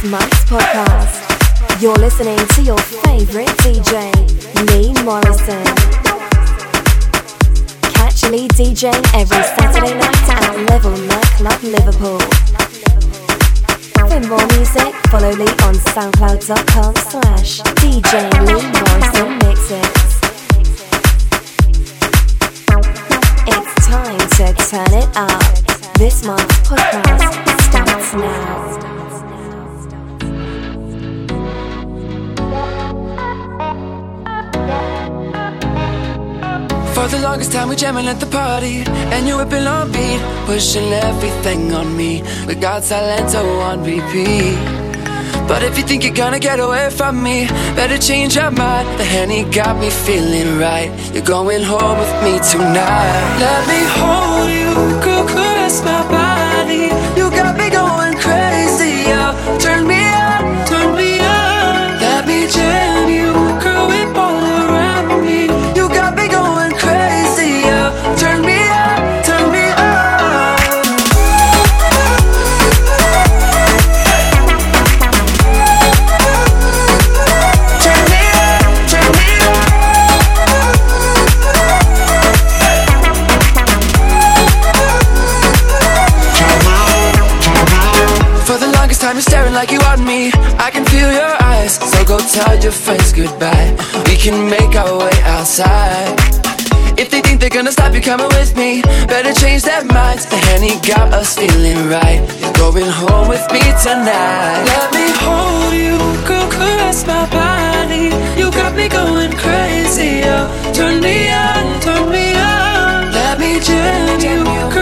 this month's podcast. You're listening to your favorite DJ, Lee Morrison. Catch Lee DJ every Saturday night at Level Nightclub Liverpool. For more music, follow Lee on soundcloud.com slash DJ Lee Morrison Mixes. It's time to turn it up. This month's podcast starts now. For the longest time we jamming at the party And you whipping on beat Pushing everything on me. We got Salento on repeat. But if you think you're gonna get away from me Better change your mind. The Henny got me feeling right. You're going home with me tonight. Let me hold you caress my body. You got me going crazy, yeah. Turn me tell your friends goodbye. We can make our way outside. If they think they're gonna stop you coming with me. Better change their minds. The Henny got us feeling right. You're going home with me tonight. Let me hold you Girl, caress my body. You got me going crazy, oh Turn me on, turn me on Let me jam you Girl,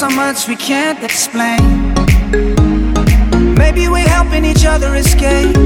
so much we can't explain. Maybe we're helping each other escape.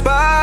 And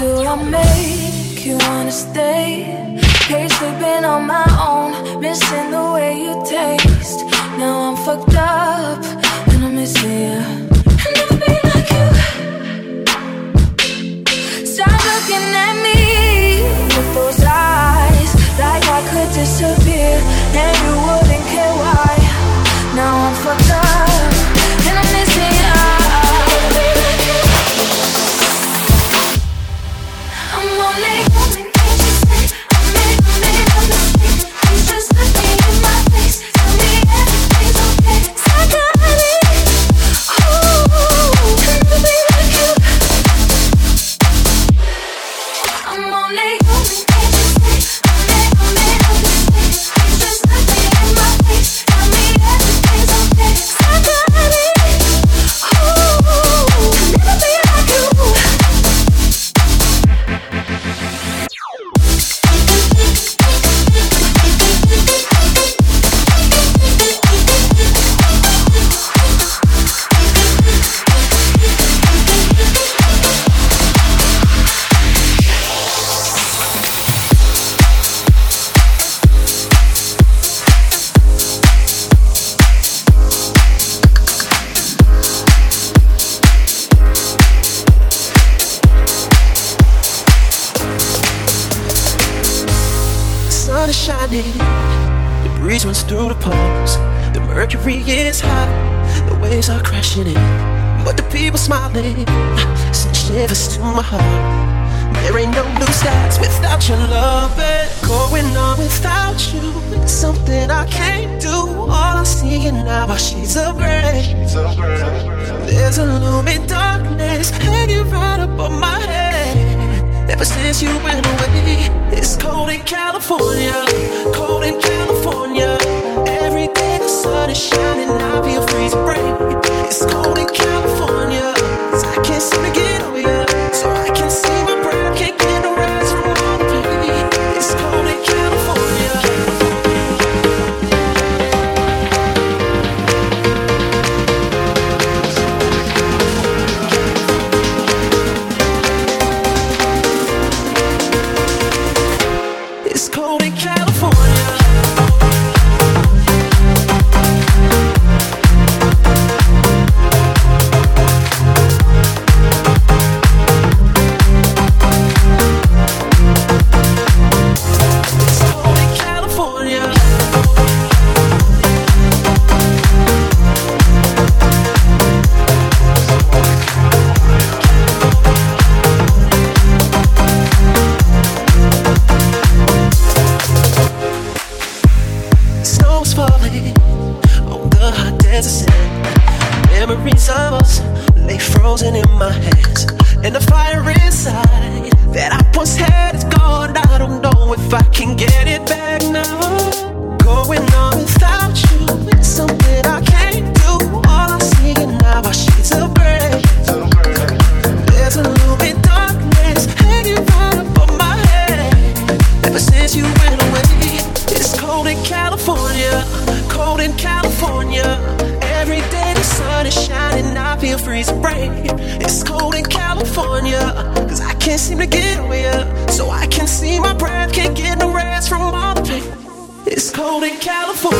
Do I make you wanna stay. Hate sleeping on my own, missing the way you taste. Now I'm fucked up and I'm missing you. I'll be like you. Stop looking at me with those eyes, like I could disappear and you wouldn't care why. Now I'm fucked up. in California.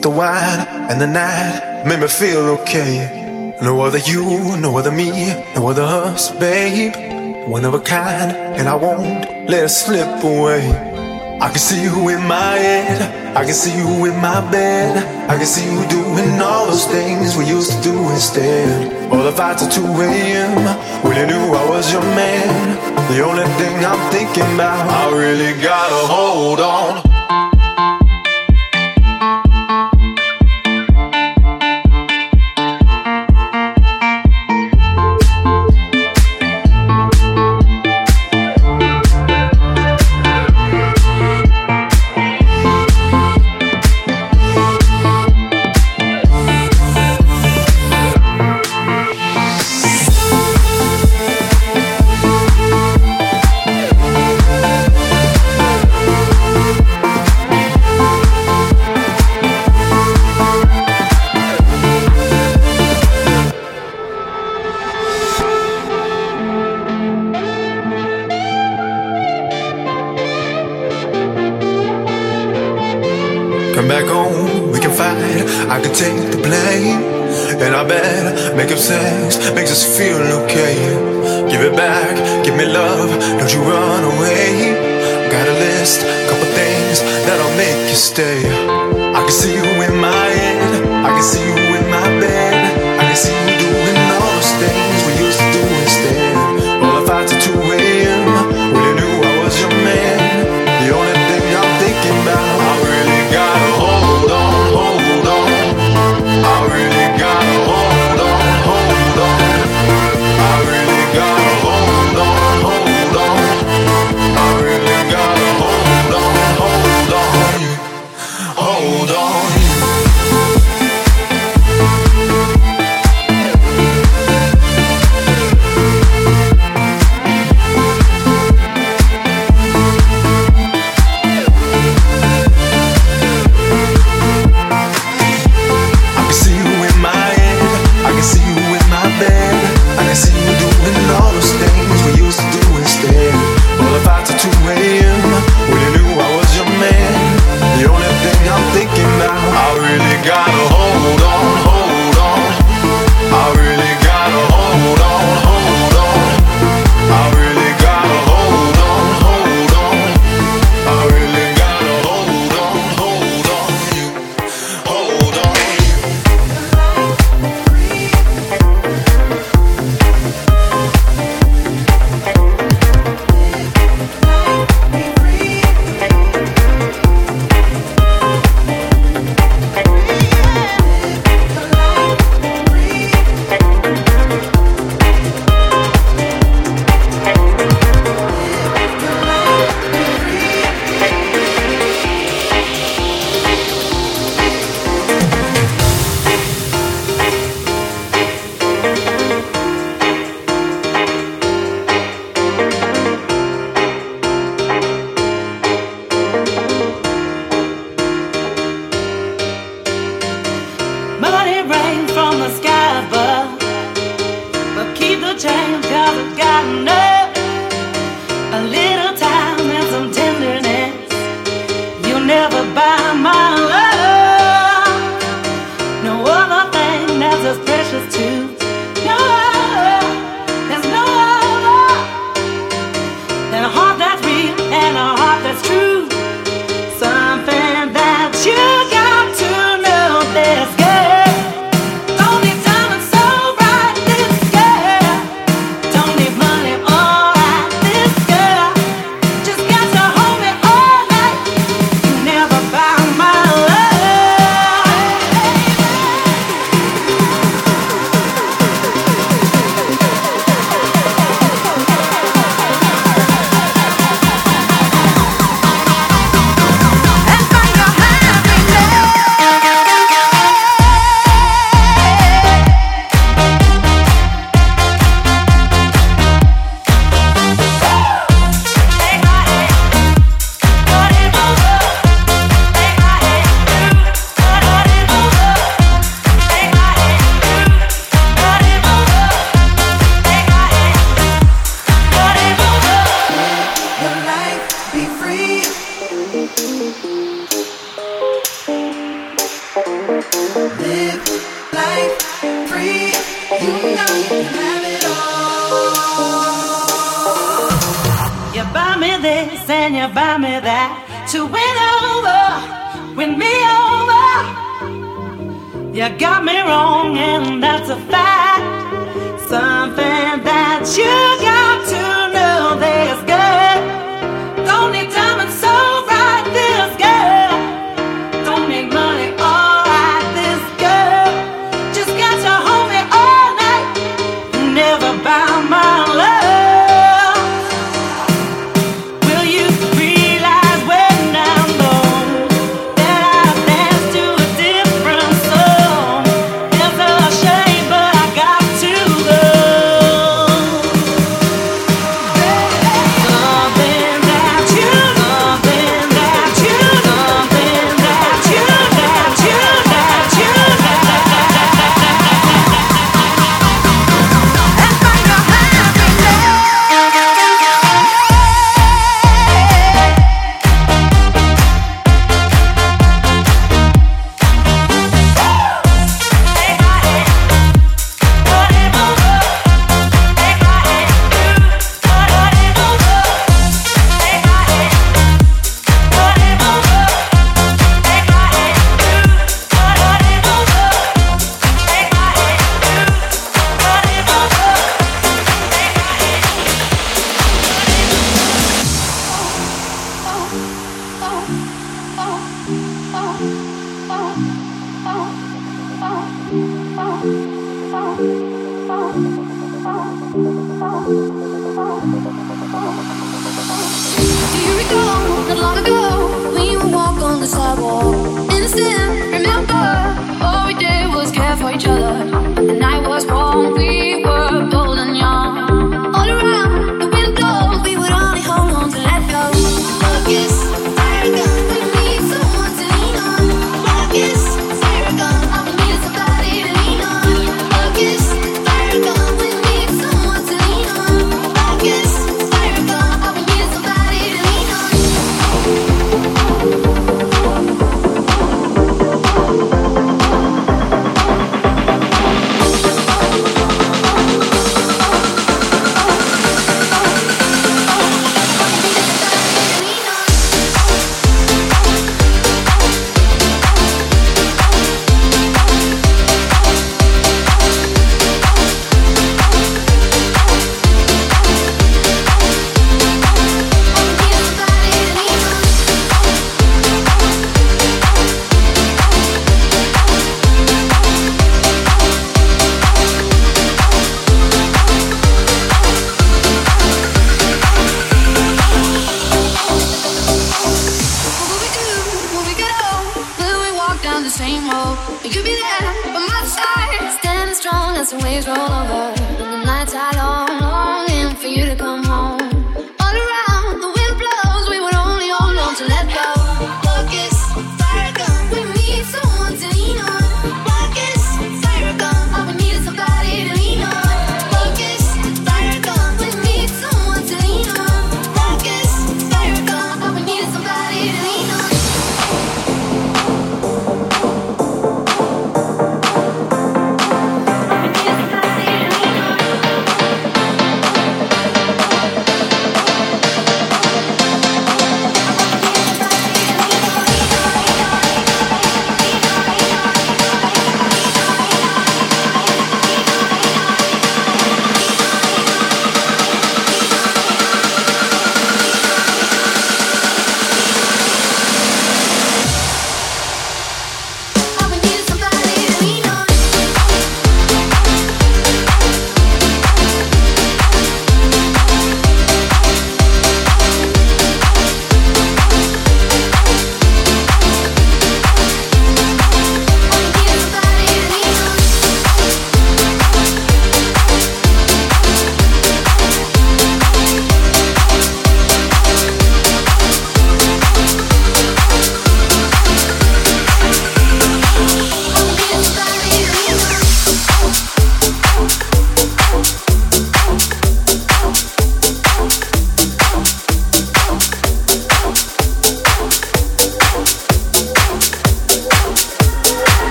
But the wine and the night made me feel okay. No other you, no other me, no other us, babe. One of a kind, and I won't let it slip away. I can see you in my head, I can see you in my bed, I can see you doing all those things we used to do instead. All the fights at 2 a.m. When you knew I was your man, the only thing I'm thinking about, I really gotta hold on.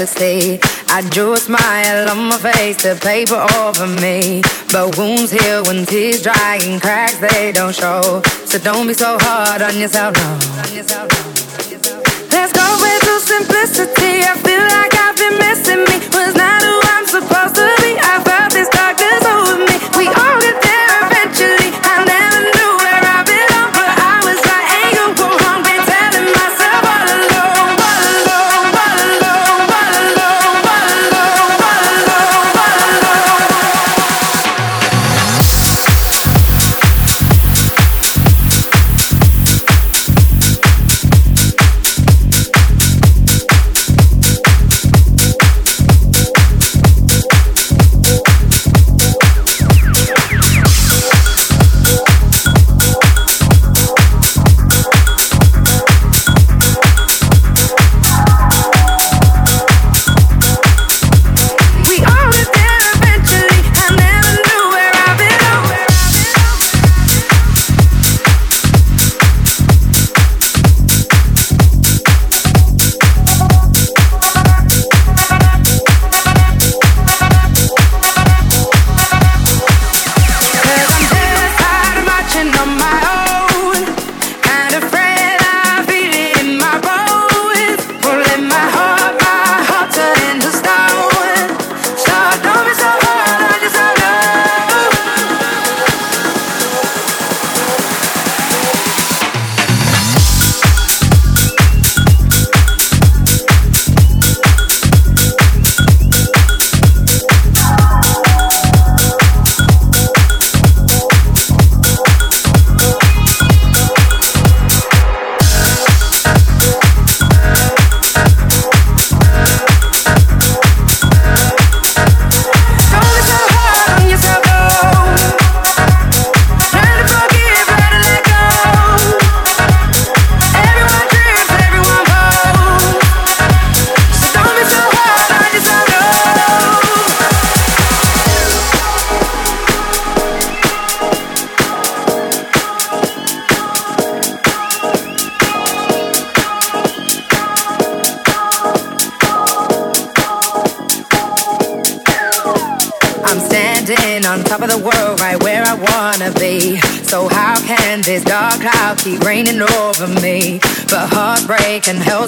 empathy. I drew a smile on my face, the paper over me. But wounds heal when tears dry and cracks they don't show. So don't be so hard on yourself, no. Let's go with the simplicity. I feel like I've been missing me. Was not who I'm supposed to be. I've and help.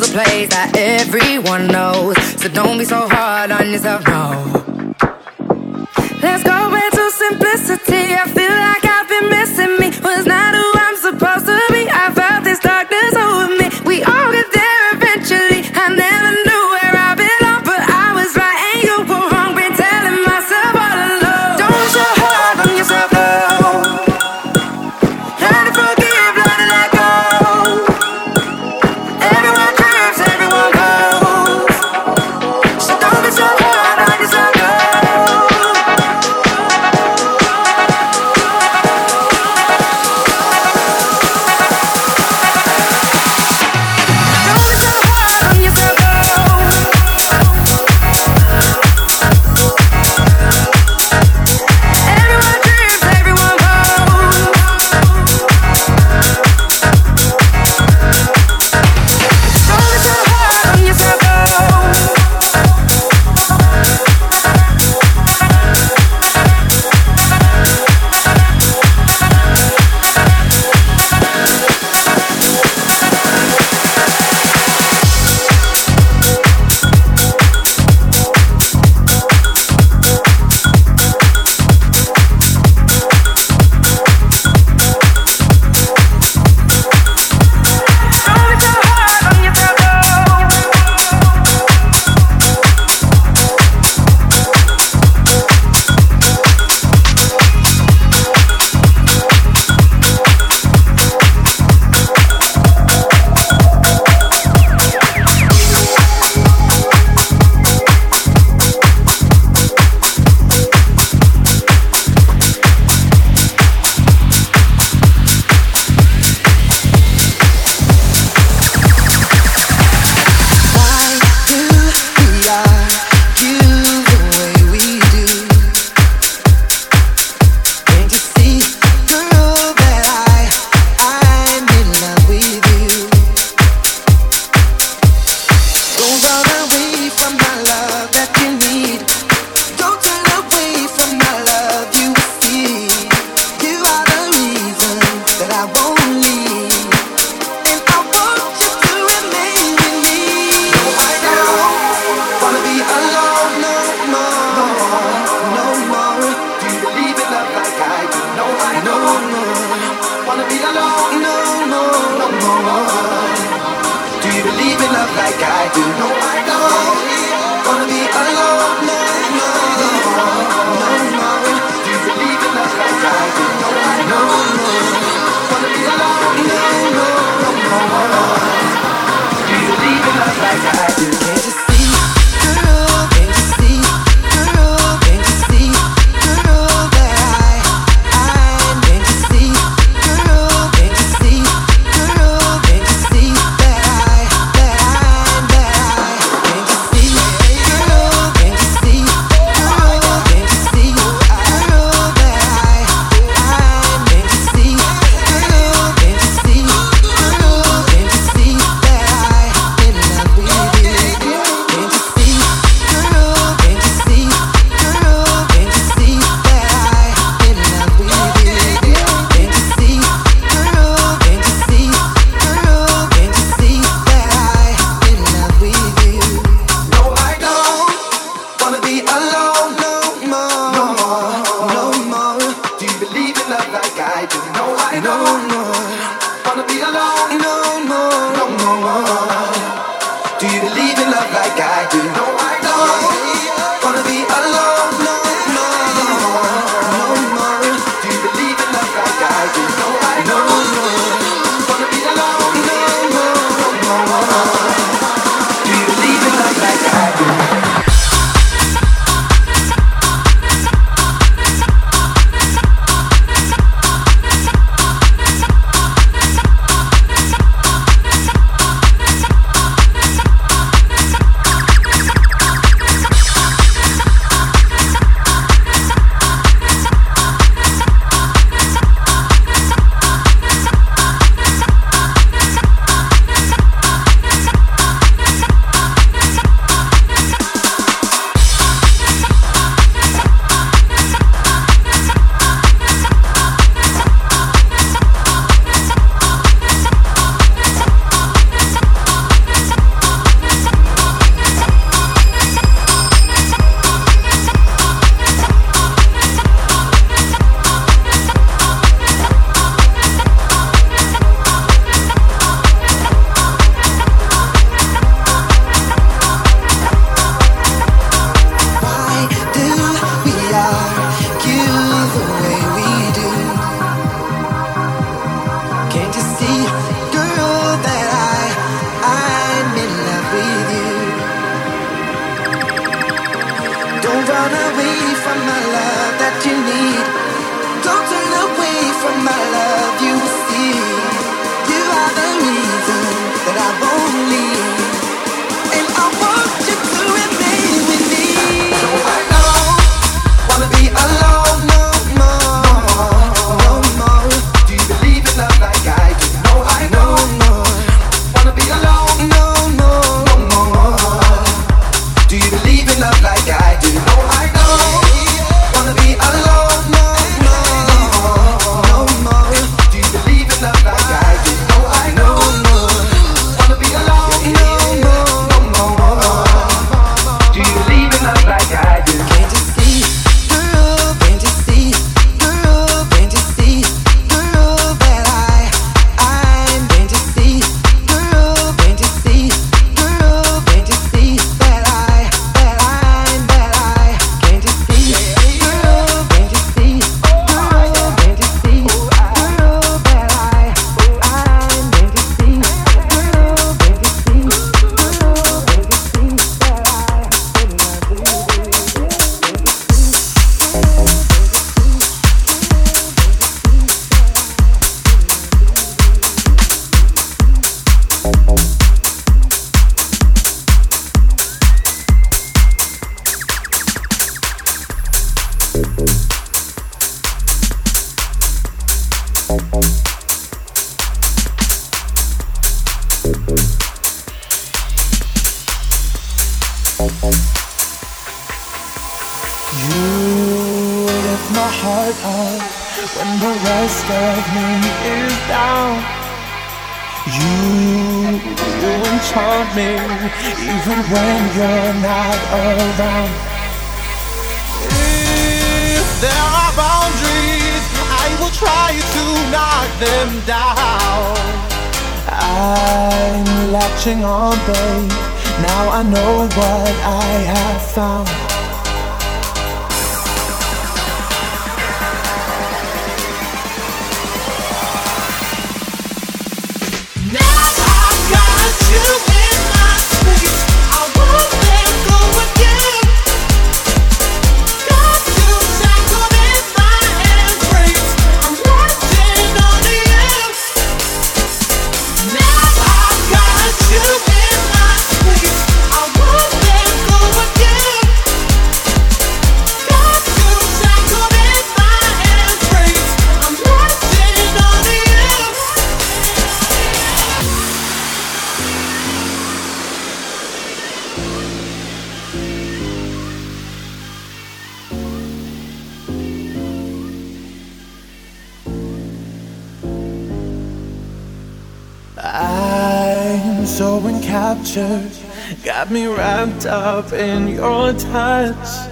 wrapped up in your touch.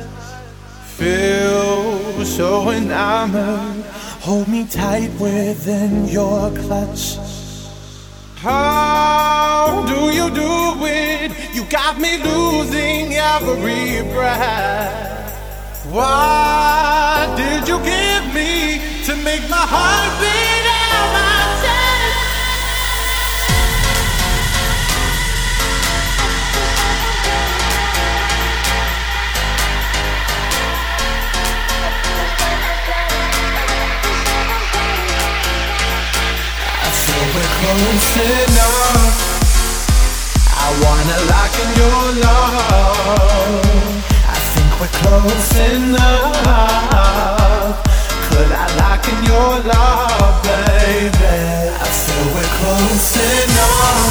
Feel so enamored. Hold me tight within your clutch. How do you do it? You got me losing every breath. Why did you give me to make my heart beat out my chest? Close enough I wanna lock in your love I think we're close enough Could I lock in your love, baby? I feel we're close enough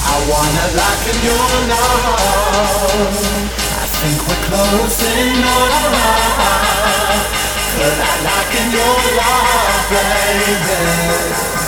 I wanna lock in your love I think we're close enough Could I lock in your love, baby?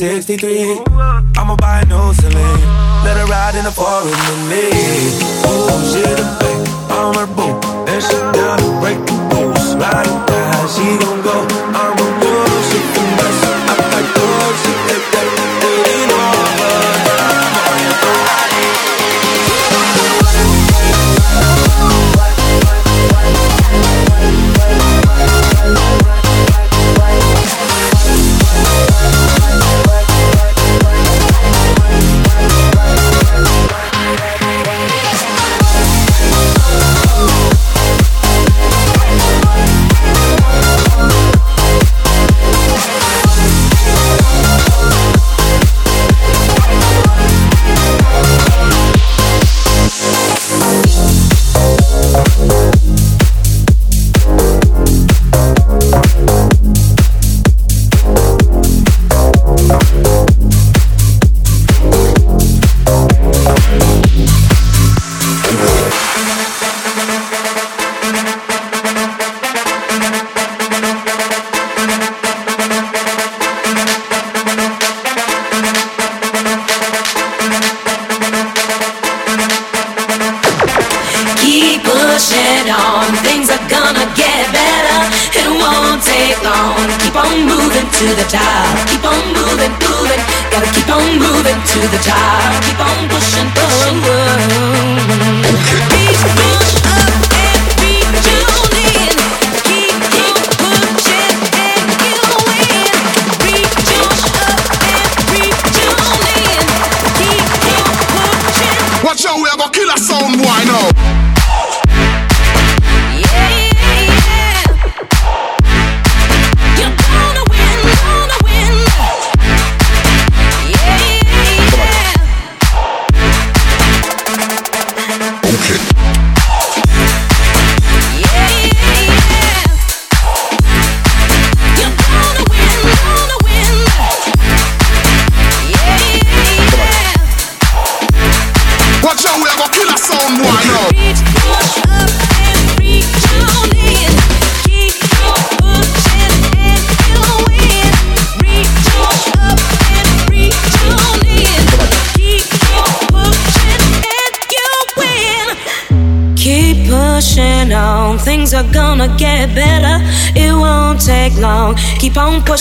63.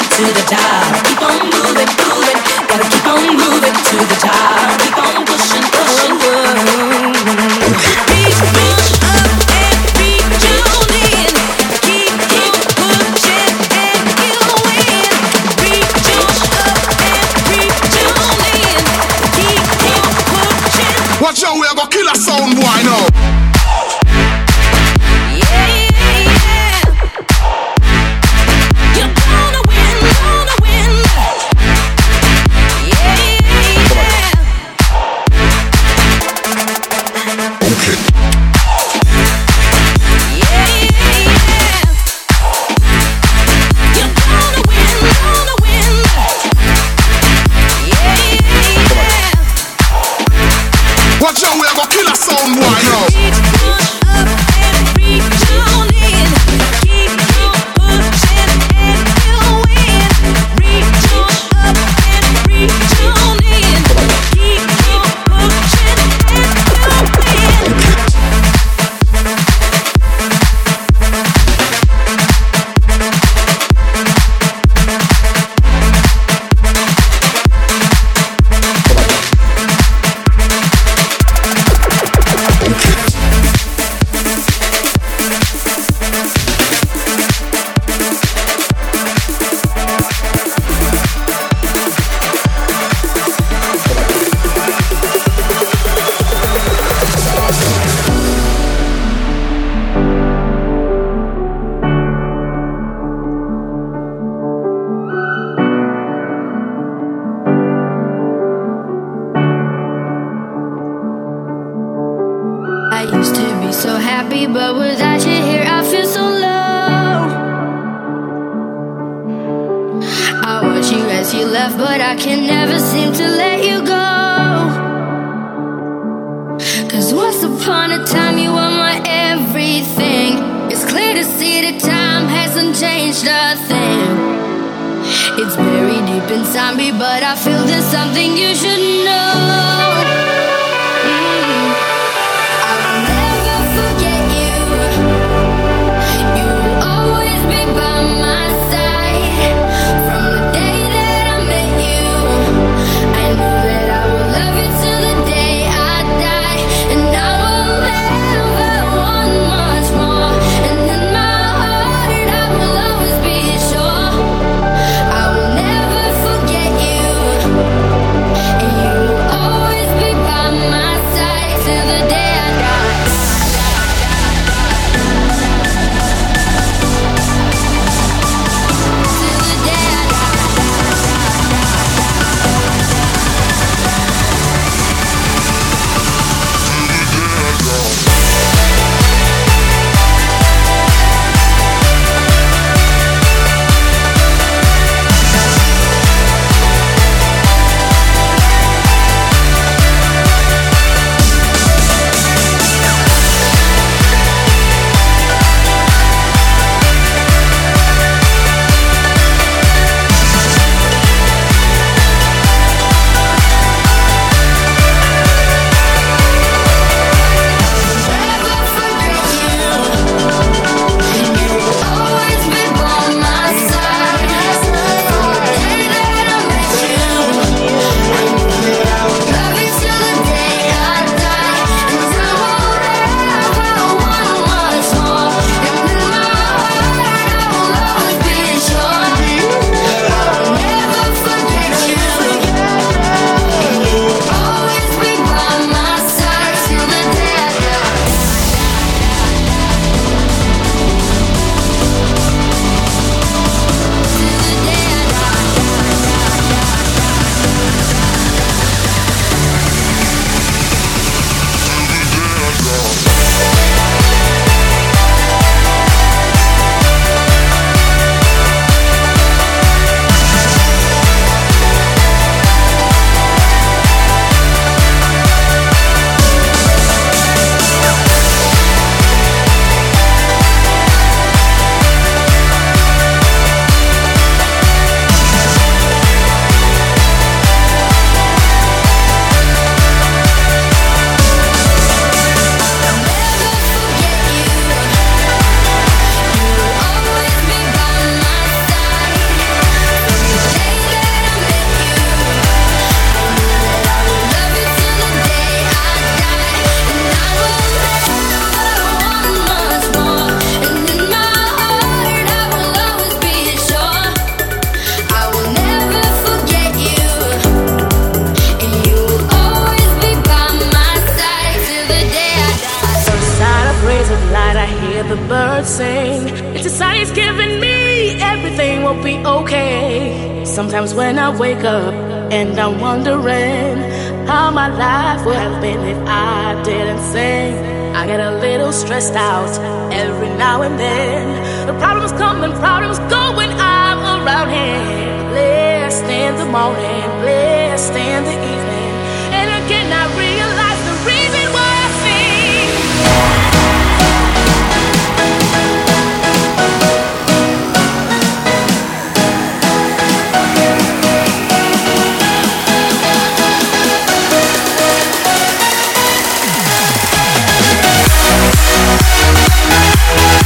to the top. Keep on moving, moving. Gotta keep on moving to the top. Sometimes when I wake up and I'm wondering how my life would have been if I didn't sing. I get a little stressed out every now and then. The problems come and problems go when I'm around him. Blessed in the morning, blessed in the evening. First